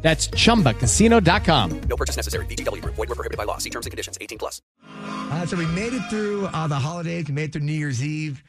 That's chumbacasino.com. No purchase necessary. VGW Group. Void were prohibited by law. See terms and conditions. 18 plus. Uh, so we made it through uh, the holidays. We made it through New Year's Eve.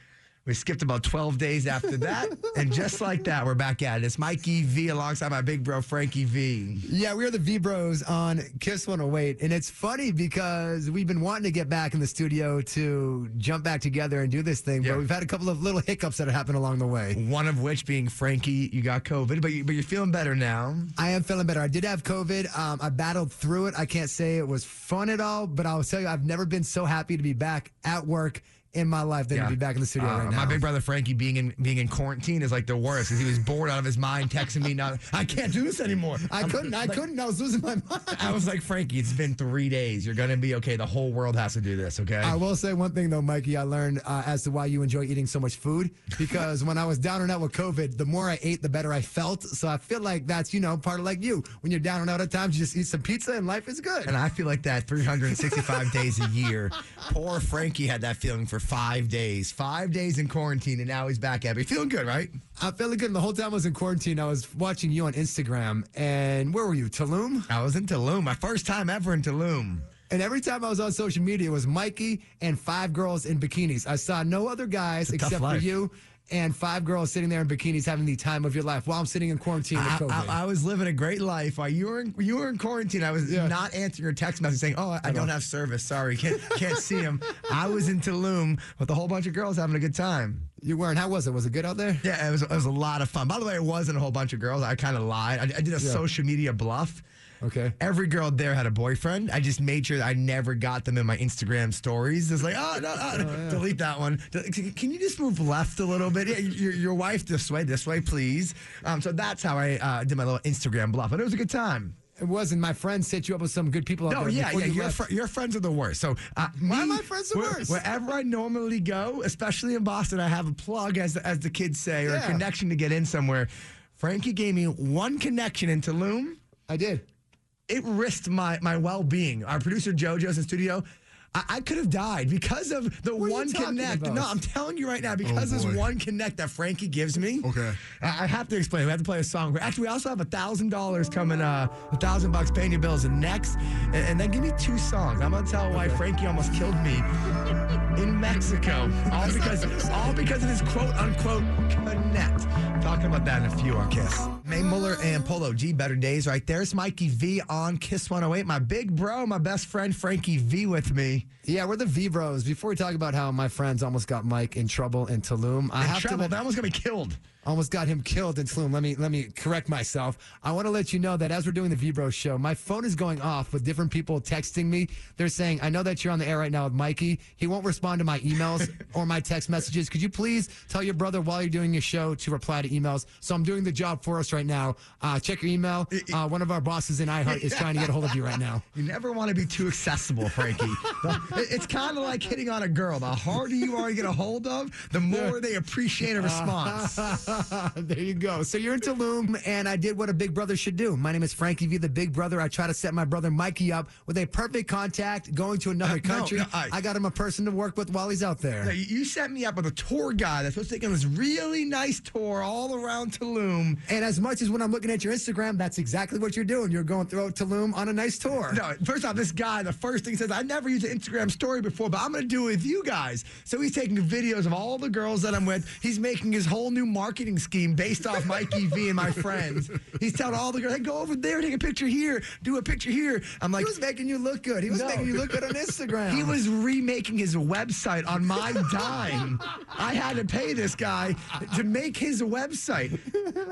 We skipped about 12 days after that. and just like that, we're back at it. It's Mikey V alongside my big bro, Frankie V. Yeah, we are the V Bros on Kiss 108. And it's funny because we've been wanting to get back in the studio to jump back together and do this thing, Yeah. but we've had a couple of little hiccups that have happened along the way. One of which being Frankie, you got COVID, but, you, but you're feeling better now. I am feeling better. I did have COVID. Um, I battled through it. I can't say it was fun at all, but I'll tell you, I've never been so happy to be back at work in my life than to be back in the studio Uh, right now. My big brother Frankie being in being in quarantine is like the worst because he was bored out of his mind, texting me. Now I can't do this anymore. I I'm- couldn't. I like- couldn't. I was losing my mind. I was like, Frankie, it's been three days. You're gonna be okay. The whole world has to do this. Okay. I will say one thing though, Mikey. I learned uh, as to why you enjoy eating so much food because when I was down and out with COVID, the more I ate, the better I felt. So I feel like that's you know part of like you. When you're down and out at times, you just eat some pizza and life is good. And I feel like that 365 days a year. Poor Frankie had that feeling for five days. Five days in quarantine, and now he's back at it. Feeling good, right? I'm feeling good. And the whole time I was in quarantine, I was watching you on Instagram. And where were you? Tulum. I was in Tulum. My first time ever in Tulum. And every time I was on social media, it was Mikey and five girls in bikinis. I saw no other guys except for life. you and five girls sitting there in bikinis having the time of your life while I'm sitting in quarantine with I, COVID. I, I was living a great life. While you were in, you were in quarantine, I was Yeah. not answering your text message saying, "Oh, I, I don't have service. Sorry, can't can't see him." I was in Tulum with a whole bunch of girls having a good time. you weren't. How was it? Was it good out there? Yeah, it was, it was a lot of fun. By the way, it wasn't a whole bunch of girls. I kind of lied. I, I did a Yeah. social media bluff. Okay. Every girl there had a boyfriend. I just made sure that I never got them in my Instagram stories. It's like, oh, no, no, delete that one. Can you just move left a little bit? Yeah, your, your wife this way, this way, please. Um, so that's how I uh, did my little Instagram bluff. And it was a good time. It wasn't. My friend set you up with some good people out No, there. yeah, yeah. you Your, fr- your friends are the worst. So uh, Why are my friends the where- worst? Wherever I normally go, especially in Boston, I have a plug, as as the kids say, or a connection to get in somewhere. Frankie gave me one connection in Tulum. I did. It risked my my well being. Our producer JoJo's in studio. I, I could have died because of the What one connect. about? No, I'm telling you right now, because this one connect that Frankie gives me. Okay. I, I have to explain. We have to play a song. Actually, we also have a thousand dollars coming. Uh, a thousand bucks paying your bills and next, and, and then give me two songs. I'm gonna tell why Frankie almost killed me in Mexico, all because all because of his quote unquote connect. Talking about that in a few on Kiss. Mae Muller and Polo G, better days right there. It's Mikey V on Kiss 108. My big bro, my best friend Frankie V with me. Yeah, we're the V Bros. Before we talk about how my friends almost got Mike in trouble in Tulum, I In have trouble. to That one's gonna be killed. Almost got him killed in Tulum. Let me let me correct myself. I want to let you know that as we're doing the V Bro show, my phone is going off with different people texting me. They're saying, "I know that you're on the air right now with Mikey. He won't respond to my emails or my text messages. Could you please tell your brother while you're doing your show to reply to emails?" So I'm doing the job for us right now. Uh, check your email. Uh, one of our bosses in iHeart is trying to get a hold of you right now. You never want to be too accessible, Frankie. It's kind of like hitting on a girl. The harder you are to get a hold of, the more they appreciate a response. there you go. So you're in Tulum, and I did what a big brother should do. My name is Frankie V, the big brother. I try to set my brother Mikey up with a perfect contact going to another Uh, country. no, I- I got him a person to work with while he's out there. you you set me up with a tour guide that's supposed to take on this really nice tour all around Tulum. And as much as when I'm looking at your Instagram, that's exactly what you're doing. You're going throughout Tulum on a nice tour. No, first off, this guy, the first thing he says, I never used an Instagram story before, but I'm going to do it with you guys. So he's taking videos of all the girls that I'm with. He's making his whole new marketing scheme based off Mikey V and my friends. He's telling all the girls, hey, go over there, take a picture here, do a picture here. I'm like, He was making you look good. He was No. making you look good on Instagram. He was remaking his website on my dime. I had to pay this guy to make his website.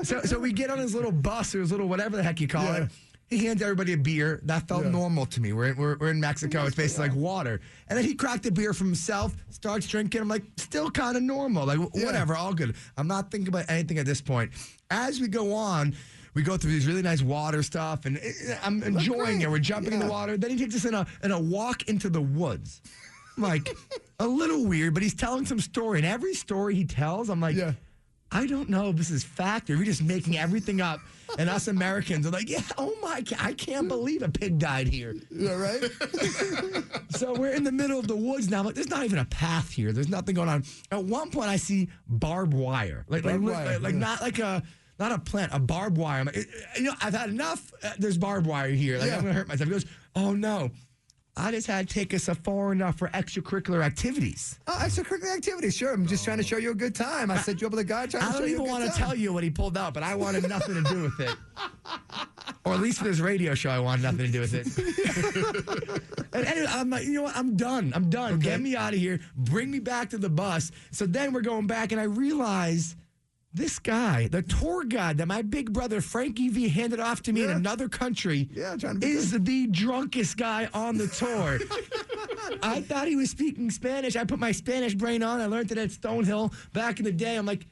So, so we get on his little bus or his little whatever the heck you call Yeah. it. He hands everybody a beer. That felt Yeah. normal to me. We're, in- we're, we're in Mexico. It's basically like water. And then he cracked a beer for himself, starts drinking. I'm like, still kind of normal. Like, Yeah. whatever, all good. I'm not thinking about anything at this point. As we go on, we go through these really nice water stuff, and eh, eh, I'm enjoying it. We're jumping in the water. Then he takes us in a in a walk into the woods. I'm like a little weird, but he's telling some story, and every story he tells, I'm like, Yeah. I don't know if this is fact or you're just making everything up. And us Americans are like, yeah, oh my, I can't believe a pig died here. Yeah, right? So we're in the middle of the woods now. Like, there's not even a path here. There's nothing going on. At one point, I see barbed wire, like like, Barbed like, wire, like yeah. not like a not a plant, a barbed wire. I'm like, you know, I've had enough. Uh, there's barbed wire here. Like Yeah. I'm gonna hurt myself. He goes, oh no. I just had to take us far enough for extracurricular activities. Oh, extracurricular activities, Sure. I'm just trying to show you a good time. I set you up with a guy trying to show you. I show don't you a even want to tell you what he pulled out, but I wanted nothing to do with it. or at least for this radio show, I wanted nothing to do with it. and anyway, I'm like, you know what? I'm done. I'm done. Get me out of here. Bring me back to the bus. So then we're going back, and I realize this guy, the tour guide that my big brother Frankie V handed off to me in another country, Yeah, trying to be is the drunkest guy on the tour. I thought he was speaking Spanish. I put my Spanish brain on. I learned it at Stonehill back in the day. I'm like,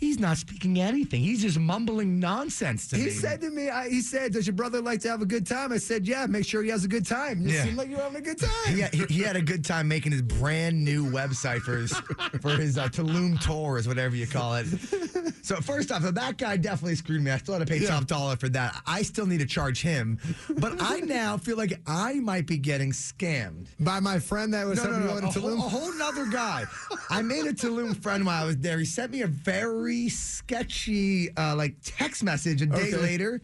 he's not speaking anything. He's just mumbling nonsense to He me. said to me, I, he said, Does your brother like to have a good time? I said, Yeah, make sure he has a good time. You Yeah. seem like you're having a good time. He had, he, he had a good time making his brand new website for his for his uh, Tulum tours, whatever you call it. So first off, that guy definitely screwed me. I still had to pay top dollar for that. I still need to charge him, but I now feel like I might be getting scammed. By my friend that was No, no, no, a go to whole, Tulum. a whole other guy. I made a Tulum friend while I was there. He sent me a very sketchy, uh, like text message a day Okay. later,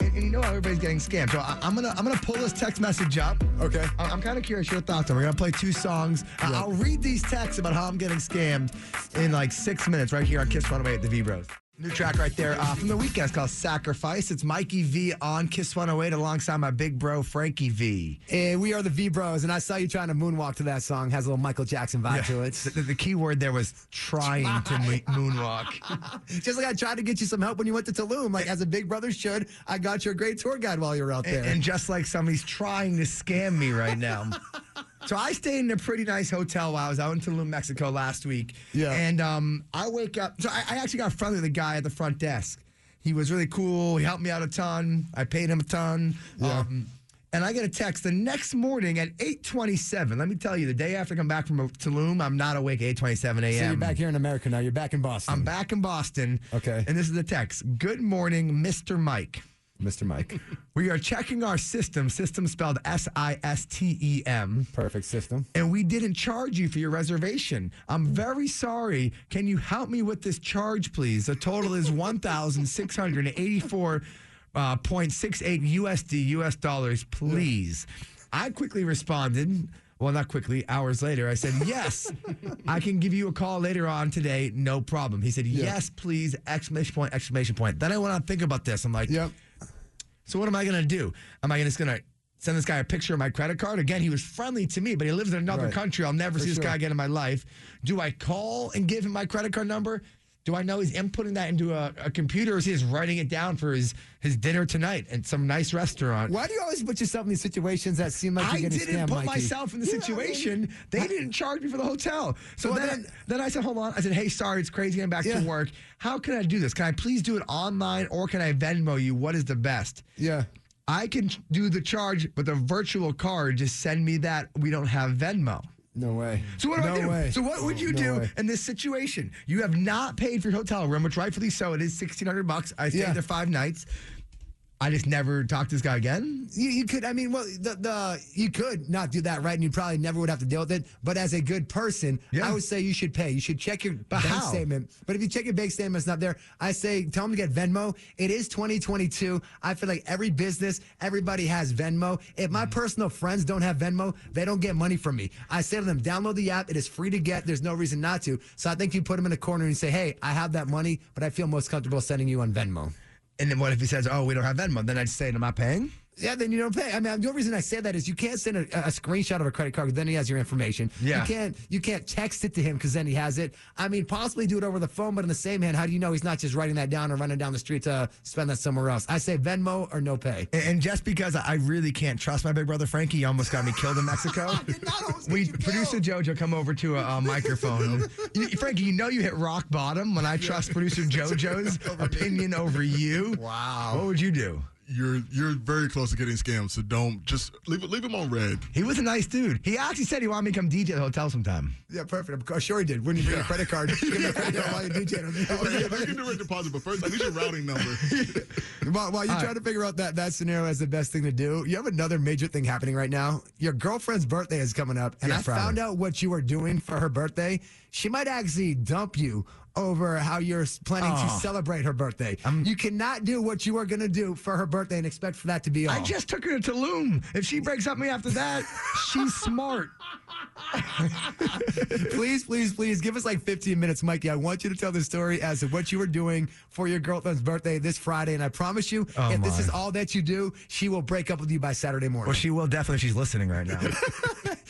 and, and you know how everybody's getting scammed. So I, I'm gonna I'm gonna pull this text message up. Okay. I- I'm kind of curious your thoughts. on. We're gonna play two songs. I'll read these texts about how I'm getting scammed in like six minutes right here on Kiss 108 at the V Bros. New track right there uh, from the Weeknd. It's called Sacrifice. It's Mikey V on Kiss 108 alongside my big bro Frankie V. And we are the V Bros, and I saw you trying to moonwalk to that song. Has a little Michael Jackson vibe to it. The, the key word there was trying to mo- moonwalk. Just like I tried to get you some help when you went to Tulum, like as a big brother should. I got you a great tour guide while you were out there. And, and just like somebody's trying to scam me right now. so I stayed in a pretty nice hotel while I was out in Tulum, Mexico last week. Yeah. And um, I wake up. So I, I actually got friendly with the guy at the front desk. He was really cool. He helped me out a ton. I paid him a ton. Yeah. Um, and I get a text the next morning at 8:27. Let me tell you, the day after I come back from Tulum, I'm not awake at 8:27 a.m. so you're back here in America now. You're back in Boston. I'm back in Boston. Okay. And this is the text. Good morning, Mr. Mike. Mr. Mike. We are checking our system, system spelled S I S T E M, Perfect system. and we didn't charge you for your reservation. I'm very sorry. Can you help me with this charge, please? The total is 1,684. Uh, 0.68 USD US dollars, please. I quickly responded. Well, not quickly. Hours later, I said, "Yes, I can give you a call later on today. No problem." He said, "Yes, please!" Exclamation point! Exclamation point! Then I went on to think about this. I'm like, Yep. So what am I going to do? Am I just going to send this guy a picture of my credit card? Again, he was friendly to me, but he lives in another Right. country. I'll never For see this guy again in my life. Do I call and give him my credit card number? Do I know he's inputting that into a, a computer or is he just writing it down for his, his dinner tonight at some nice restaurant? Why do you always put yourself in these situations that seem like I you're didn't scammed, put Mikey? myself in the Yeah, I mean- situation. they didn't charge me for the hotel. So Well, then, then- then I said, hold on. I said, hey, sorry, it's crazy I'm back Yeah. to work. How can I do this? Can I please do it online or can I Venmo you? What is the best? Yeah. I can do the charge, but the virtual card, just send me that. We don't have Venmo. No way. So what do no I do? Way. So what would you No do way. in this situation? You have not paid for your hotel room, which rightfully so. It is sixteen hundred bucks. I stayed Yeah. there five nights. I just never talked to this guy again. You, you could, I mean, well, the, the you could not do that, right? And you probably never would have to deal with it. But as a good person, Yeah. I would say you should pay. You should check your bank how? statement. But if you check your bank statement, it's not there. I say tell them to get Venmo. It is 2022. I feel like every business, everybody has Venmo. If my mm-hmm. personal friends don't have Venmo, they don't get money from me. I say to them, download the app. It is free to get. There's no reason not to. So I think you put them in a corner and say, hey, I have that money, but I feel most comfortable sending you on Venmo. And then what if he says, "Oh, we don't have Venmo"? Then I'd say, "I'm not paying." Yeah, then you don't pay. I mean, the only reason I say that is you can't send a, a screenshot of a credit card because then he has your information. Yeah. You can't you can't text it to him because then he has it. I mean, possibly do it over the phone, but in the same hand, how do you know he's not just writing that down and running down the street to spend that somewhere else? I say Venmo or no pay. And- And just because I really can't trust my big brother Frankie, he almost got me killed in Mexico. we producer Jojo come over to a, a microphone. You- Frankie, you know you hit rock bottom when I trust producer Jojo's opinion over you. Wow. What would you do? You're you're very close to getting scammed, so don't just leave it leave him on red. He was a nice dude. He actually said he wanted me to come DJ at the hotel sometime. Yeah, perfect. I'm sure he did. When you bring a credit card, give him a credit card while you're DJing. Okay, you can direct deposit, but first I need your routing number. While, while you're All trying to figure out that, that scenario as the best thing to do, you have another major thing happening right now. Your girlfriend's birthday is coming up, and Yeah, I Friday. found out what you are doing for her birthday. She might actually dump you over how you're planning to Oh. celebrate her birthday. you cannot do what you are going to do for her birthday and expect for that to be all. I just took her to Tulum. If she breaks up me after that, she's smart. please, please, please give us like 15 minutes, Mikey. I want you to tell the story as to what you were doing for your girlfriend's birthday this Friday. And I promise you, Oh, if this is all that you do, she will break up with you by Saturday morning. Well, she will definitely she's listening right now.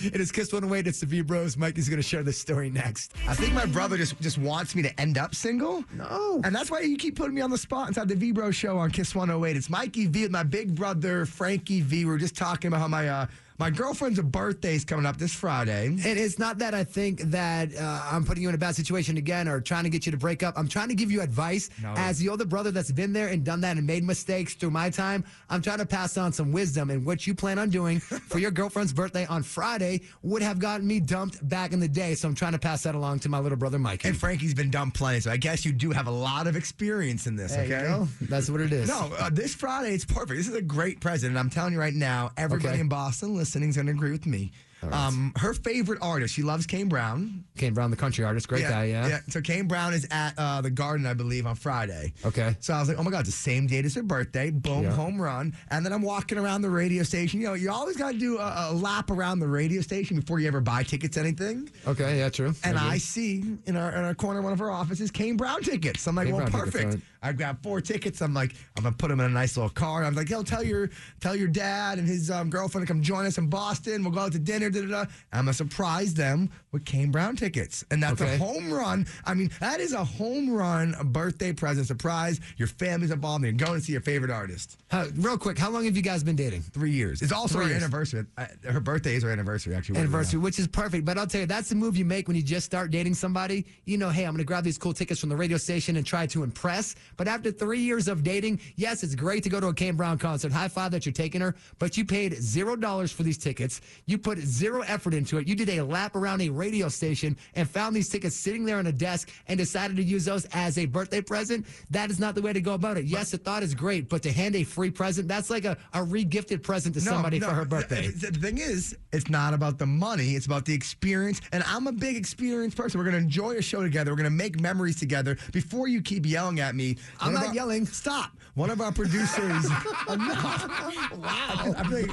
It is Kiss 108. It's the V Bros. Mikey's going to share this story next. I think my brother just, just wants me to end up single. No. And that's why you keep putting me on the spot inside the V Bro show on Kiss 108. It's Mikey V with my big brother, Frankie V. We are just talking about how my uh, my girlfriend's birthday is coming up this Friday. And it's not that I think that uh, I'm putting you in a bad situation again or trying to get you to break up. I'm trying to give you advice No. as the older brother that's been there and done that and made mistakes through my time. I'm trying to pass on some wisdom and what you plan on doing for your girlfriend's birthday on Friday would have gotten me dumped back in the day. So I'm trying to pass that along to my little brother Mike. And Frankie's been dumped plenty, so I guess you do have a lot of experience in this, there okay? That's what it is. No, uh, this Friday it's perfect. This is a great present. and I'm telling you right now, everybody Okay. in Boston listening is going to agree with me. Um, her favorite artist, she loves Kane Brown. Kane Brown, the country artist, great guy. Yeah. So Kane Brown is at uh, the Garden, I believe, on Friday. Okay. So I was like, oh my God, it's the same date as her birthday. Boom, Yeah. home run. And then I'm walking around the radio station. You know, you always got to do a, a lap around the radio station before you ever buy tickets, anything. Okay. Yeah. True. And agree. I see in our in our corner one of our offices Kane Brown tickets. I'm like, Kane well, Brown perfect. I grabbed four tickets. I'm like, I'm gonna put them in a nice little car. I'm like, yo, tell your tell your dad and his um, girlfriend to come join us in Boston. We'll go out to dinner. Da, da, da. I'm gonna surprise them with Kane Brown tickets, and that's Okay. a home run. I mean, that is a home run birthday present surprise. Your family's involved. and You're going to see your favorite artist. Uh, real quick, how long have you guys been dating? Three years. It's also years. anniversary. Uh, her birthday is her anniversary. Actually, anniversary, which is perfect. But I'll tell you, that's the move you make when you just start dating somebody. You know, hey, I'm going to grab these cool tickets from the radio station and try to impress. But after three years of dating, yes, it's great to go to a Kane Brown concert. High five that you're taking her, but you paid zero dollars for these tickets. You put zero effort into it. You did a lap around a radio station and found these tickets sitting there on a desk and decided to use those as a birthday present. That is not the way to go about it. Yes, the thought is great, but to hand a free present, that's like a, a re-gifted present to somebody for her birthday. The, the thing is, it's not about the money, it's about the experience. And I'm a big experience person. We're going to enjoy a show together. We're going to make memories together. Before you keep yelling at me, I'm not our- yelling. Stop. One of our producers. enough. Wow. I feel like,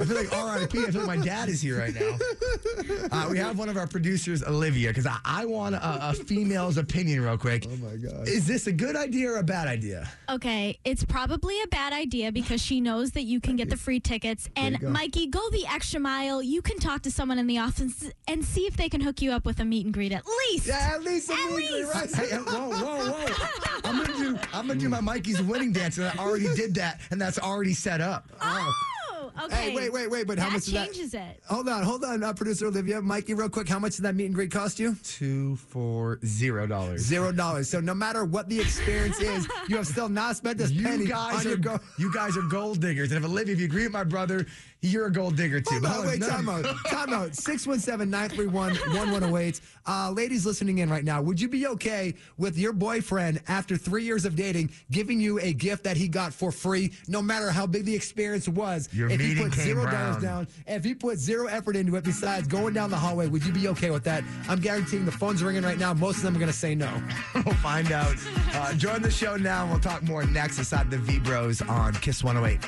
I feel like RIP. I feel like my dad is here right now. Uh, we have one of our producers, Olivia, because I, I want a, a female's opinion real quick. Oh my God. Is this a good idea or a bad idea? Okay, it's probably a bad idea because she knows that you can get the free tickets. And Mikey, go the extra mile. You can talk to someone in the office and see if they can hook you up with a meet and greet at least. Yeah, at least. At a meet and greet, least. right? Hey, whoa, whoa, whoa! I'm gonna do. I'm gonna do my Mikey's winning dance, and I already did that, and that's already set up. Oh, okay. Hey, wait, wait, wait, but how that much is that? changes it. Hold on, hold on, uh, producer Olivia. Mikey, real quick, how much did that meet and greet cost you? Two for zero dollars. Zero dollars. So no matter what the experience is, you have still not spent this penny You guys on are your go. you guys are gold diggers, and if Olivia, if you agree with my brother, you're a gold digger too. Hold on, wait, time out. Time out. 617-931-1108. Uh, ladies listening in right now, would you be okay with your boyfriend, after three years of dating, giving you a gift that he got for free, no matter how big the experience was? If he put zero dollars down, if he put zero effort into it besides going down the hallway, would you be okay with that? I'm guaranteeing the phone's ringing right now. Most of them are going to say no. we'll find out. Uh, join the show now, and we'll talk more next inside the V Bros on Kiss 108.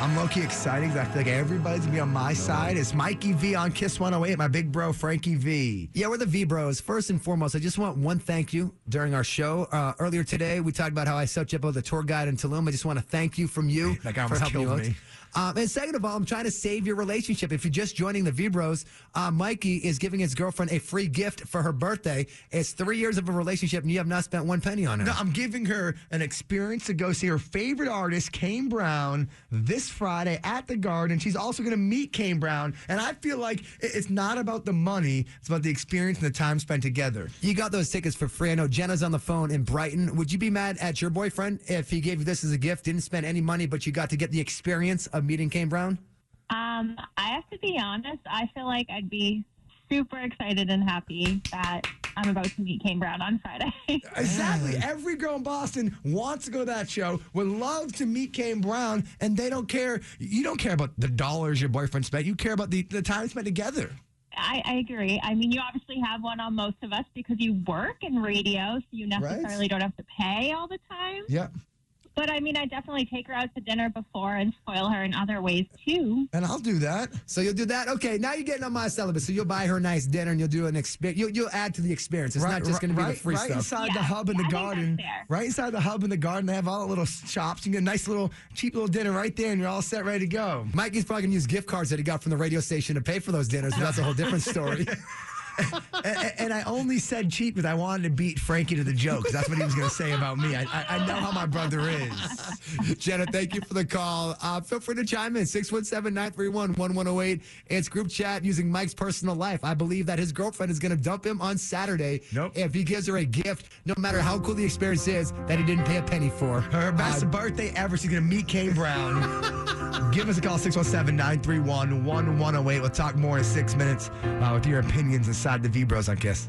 I'm low key excited because I feel like everybody's gonna be on my side. It's Mikey V on Kiss 108, my big bro Frankie V. Yeah, we're the V Bros. First and foremost, I just want one thank you during our show. Uh, earlier today, we talked about how I set with a tour guide in Tulum. I just want to thank you from you That guy for helping killed me. Um, and second of all, I'm trying to save your relationship. If you're just joining the V Bros, uh, Mikey is giving his girlfriend a free gift for her birthday. It's three years of a relationship, and you have not spent one penny on her. No, I'm giving her an experience to go see her favorite artist, Kane Brown, this Friday at the Garden. She's also going to meet Kane Brown. And I feel like it's not about the money, it's about the experience and the time spent together. You got those tickets for free. I know Jenna's on the phone in Brighton. Would you be mad at your boyfriend if he gave you this as a gift, didn't spend any money, but you got to get the experience of meeting Kane Brown? Um, I have to be honest. I feel like I'd be super excited and happy that I'm about to meet Kane Brown on Friday. Exactly. Every girl in Boston wants to go to that show, would love to meet Kane Brown, and they don't care. You don't care about the dollars your boyfriend spent. You care about the, the time spent together. I, I agree. I mean, you obviously have one on most of us because you work in radio, so you necessarily don't have to pay all the time. Yep. But I mean, I definitely take her out to dinner before and spoil her in other ways too. And I'll do that. So you'll do that? Okay, now you're getting on my syllabus. So you'll buy her a nice dinner and you'll do an experience. You'll, you'll add to the experience. It's not just going to be right, the free stuff. right stuff. inside the hub in yeah, the I think garden. that's fair. Right inside the hub in the garden, they have all the little shops. You get a nice little cheap little dinner right there, and you're all set, ready to go. Mikey's probably going to use gift cards that he got from the radio station to pay for those dinners, but that's a whole different story. and, and I only said cheat because I wanted to beat Frankie to the joke. That's what he was going to say about me. I, I, I know how my brother is. Jenna, thank you for the call. Uh, feel free to chime in 617 931 1108. It's group chat using Mike's personal life. I believe that his girlfriend is going to dump him on Saturday Nope. if he gives her a gift, no matter how cool the experience is, that he didn't pay a penny for. Her best Uh, birthday ever. She's going to meet Kane Brown. Give us a call, 617 931 1108. We'll talk more in six minutes uh, with your opinions inside the V Bros on Kiss.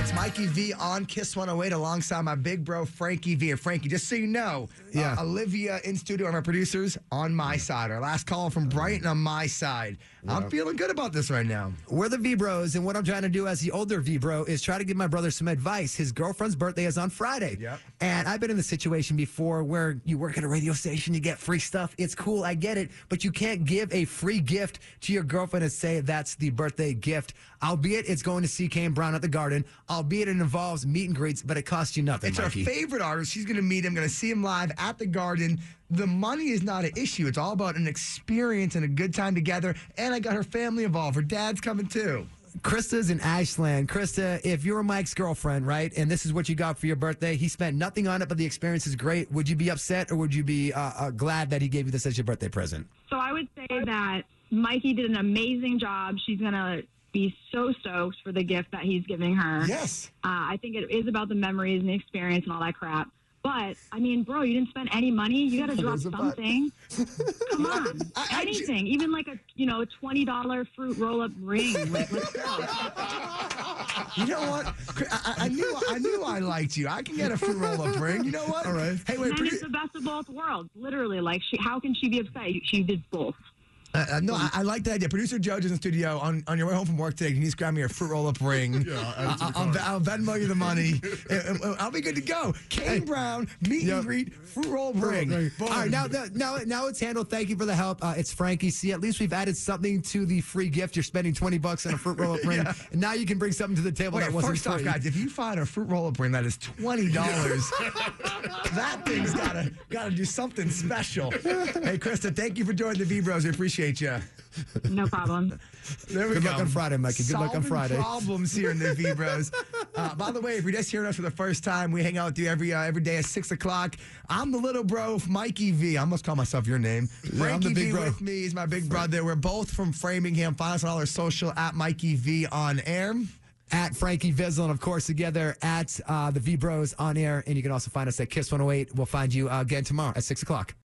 It's Mikey V on Kiss 108 alongside my big bro Frankie V. And Frankie, just so you know, Yeah. uh, Olivia in studio and our producers on my side. Our last call from Brighton on my side. I'm feeling good about this right now. We're the V Bros, and what I'm trying to do as the older V Bro is try to give my brother some advice. His girlfriend's birthday is on Friday. Yep. And I've been in the situation before where you work at a radio station, you get free stuff. It's cool, I get it, but you can't give a free gift to your girlfriend and say that's the birthday gift. Albeit it's going to see Kane Brown at the garden, albeit it involves meet and greets, but it costs you nothing. It's our favorite artist. She's going to meet him, going to see him live at the Garden. The money is not an issue. It's all about an experience and a good time together. And I got her family involved. Her dad's coming too. Krista's in Ashland. Krista, if you were Mike's girlfriend, right, and this is what you got for your birthday, he spent nothing on it, but the experience is great. Would you be upset or would you be uh, uh, glad that he gave you this as your birthday present? So I would say that Mikey did an amazing job. She's gonna be so stoked for the gift that he's giving her. Yes. Uh, I think it is about the memories and the experience and all that crap. But I mean, bro, you didn't spend any money. You got to drop There's a but. something. Come on, I- I ju- anything, even like a you know a twenty dollar fruit roll up ring. Like, let's go. You know what? I, I- I knew I knew I liked you. I can get a fruit roll up ring. You know what? All right. Hey, wait. and produ- it's the best of both worlds. Literally, like, she, how can she be upset? She did both. Uh, uh, no, I, I like that idea. Producer Judge is in the studio. On, on your way home from work today, can you just grab me a fruit roll up ring? Yeah, I'll add it the I'll. Venmo you the money. and, and I'll be good to go. Kane Brown, meet Yep. and greet, fruit roll up ring. All Boom. now, now, now it's handled. Thank you for the help. Uh, it's Frankie. See, at least we've added something to the free gift. You're spending 20 bucks on a fruit roll up ring, and now you can bring something to the table Okay, that wasn't first off, guys, if you find a fruit roll up ring that is twenty dollars, that thing's gotta gotta do something special. hey, Krista, thank you for joining the V Bros. We appreciate you. No problem. There we Good go. luck on Friday, Mikey. Good luck on Solving Friday. Problems here in the V Bros. Uh, by the way, if you're just hearing us for the first time, we hang out with you every uh, every day at six o'clock. I'm the little bro, Mikey V. I must call myself your name. Yeah, I'm Frankie the big V bro. with me. He's my big brother. We're both from Framingham. Find us on all our social at Mikey V on air. at Frankie Vizzle, and of course, together at uh, the V Bros on air. And you can also find us at Kiss 108. We'll find you uh, again tomorrow at 6 o'clock.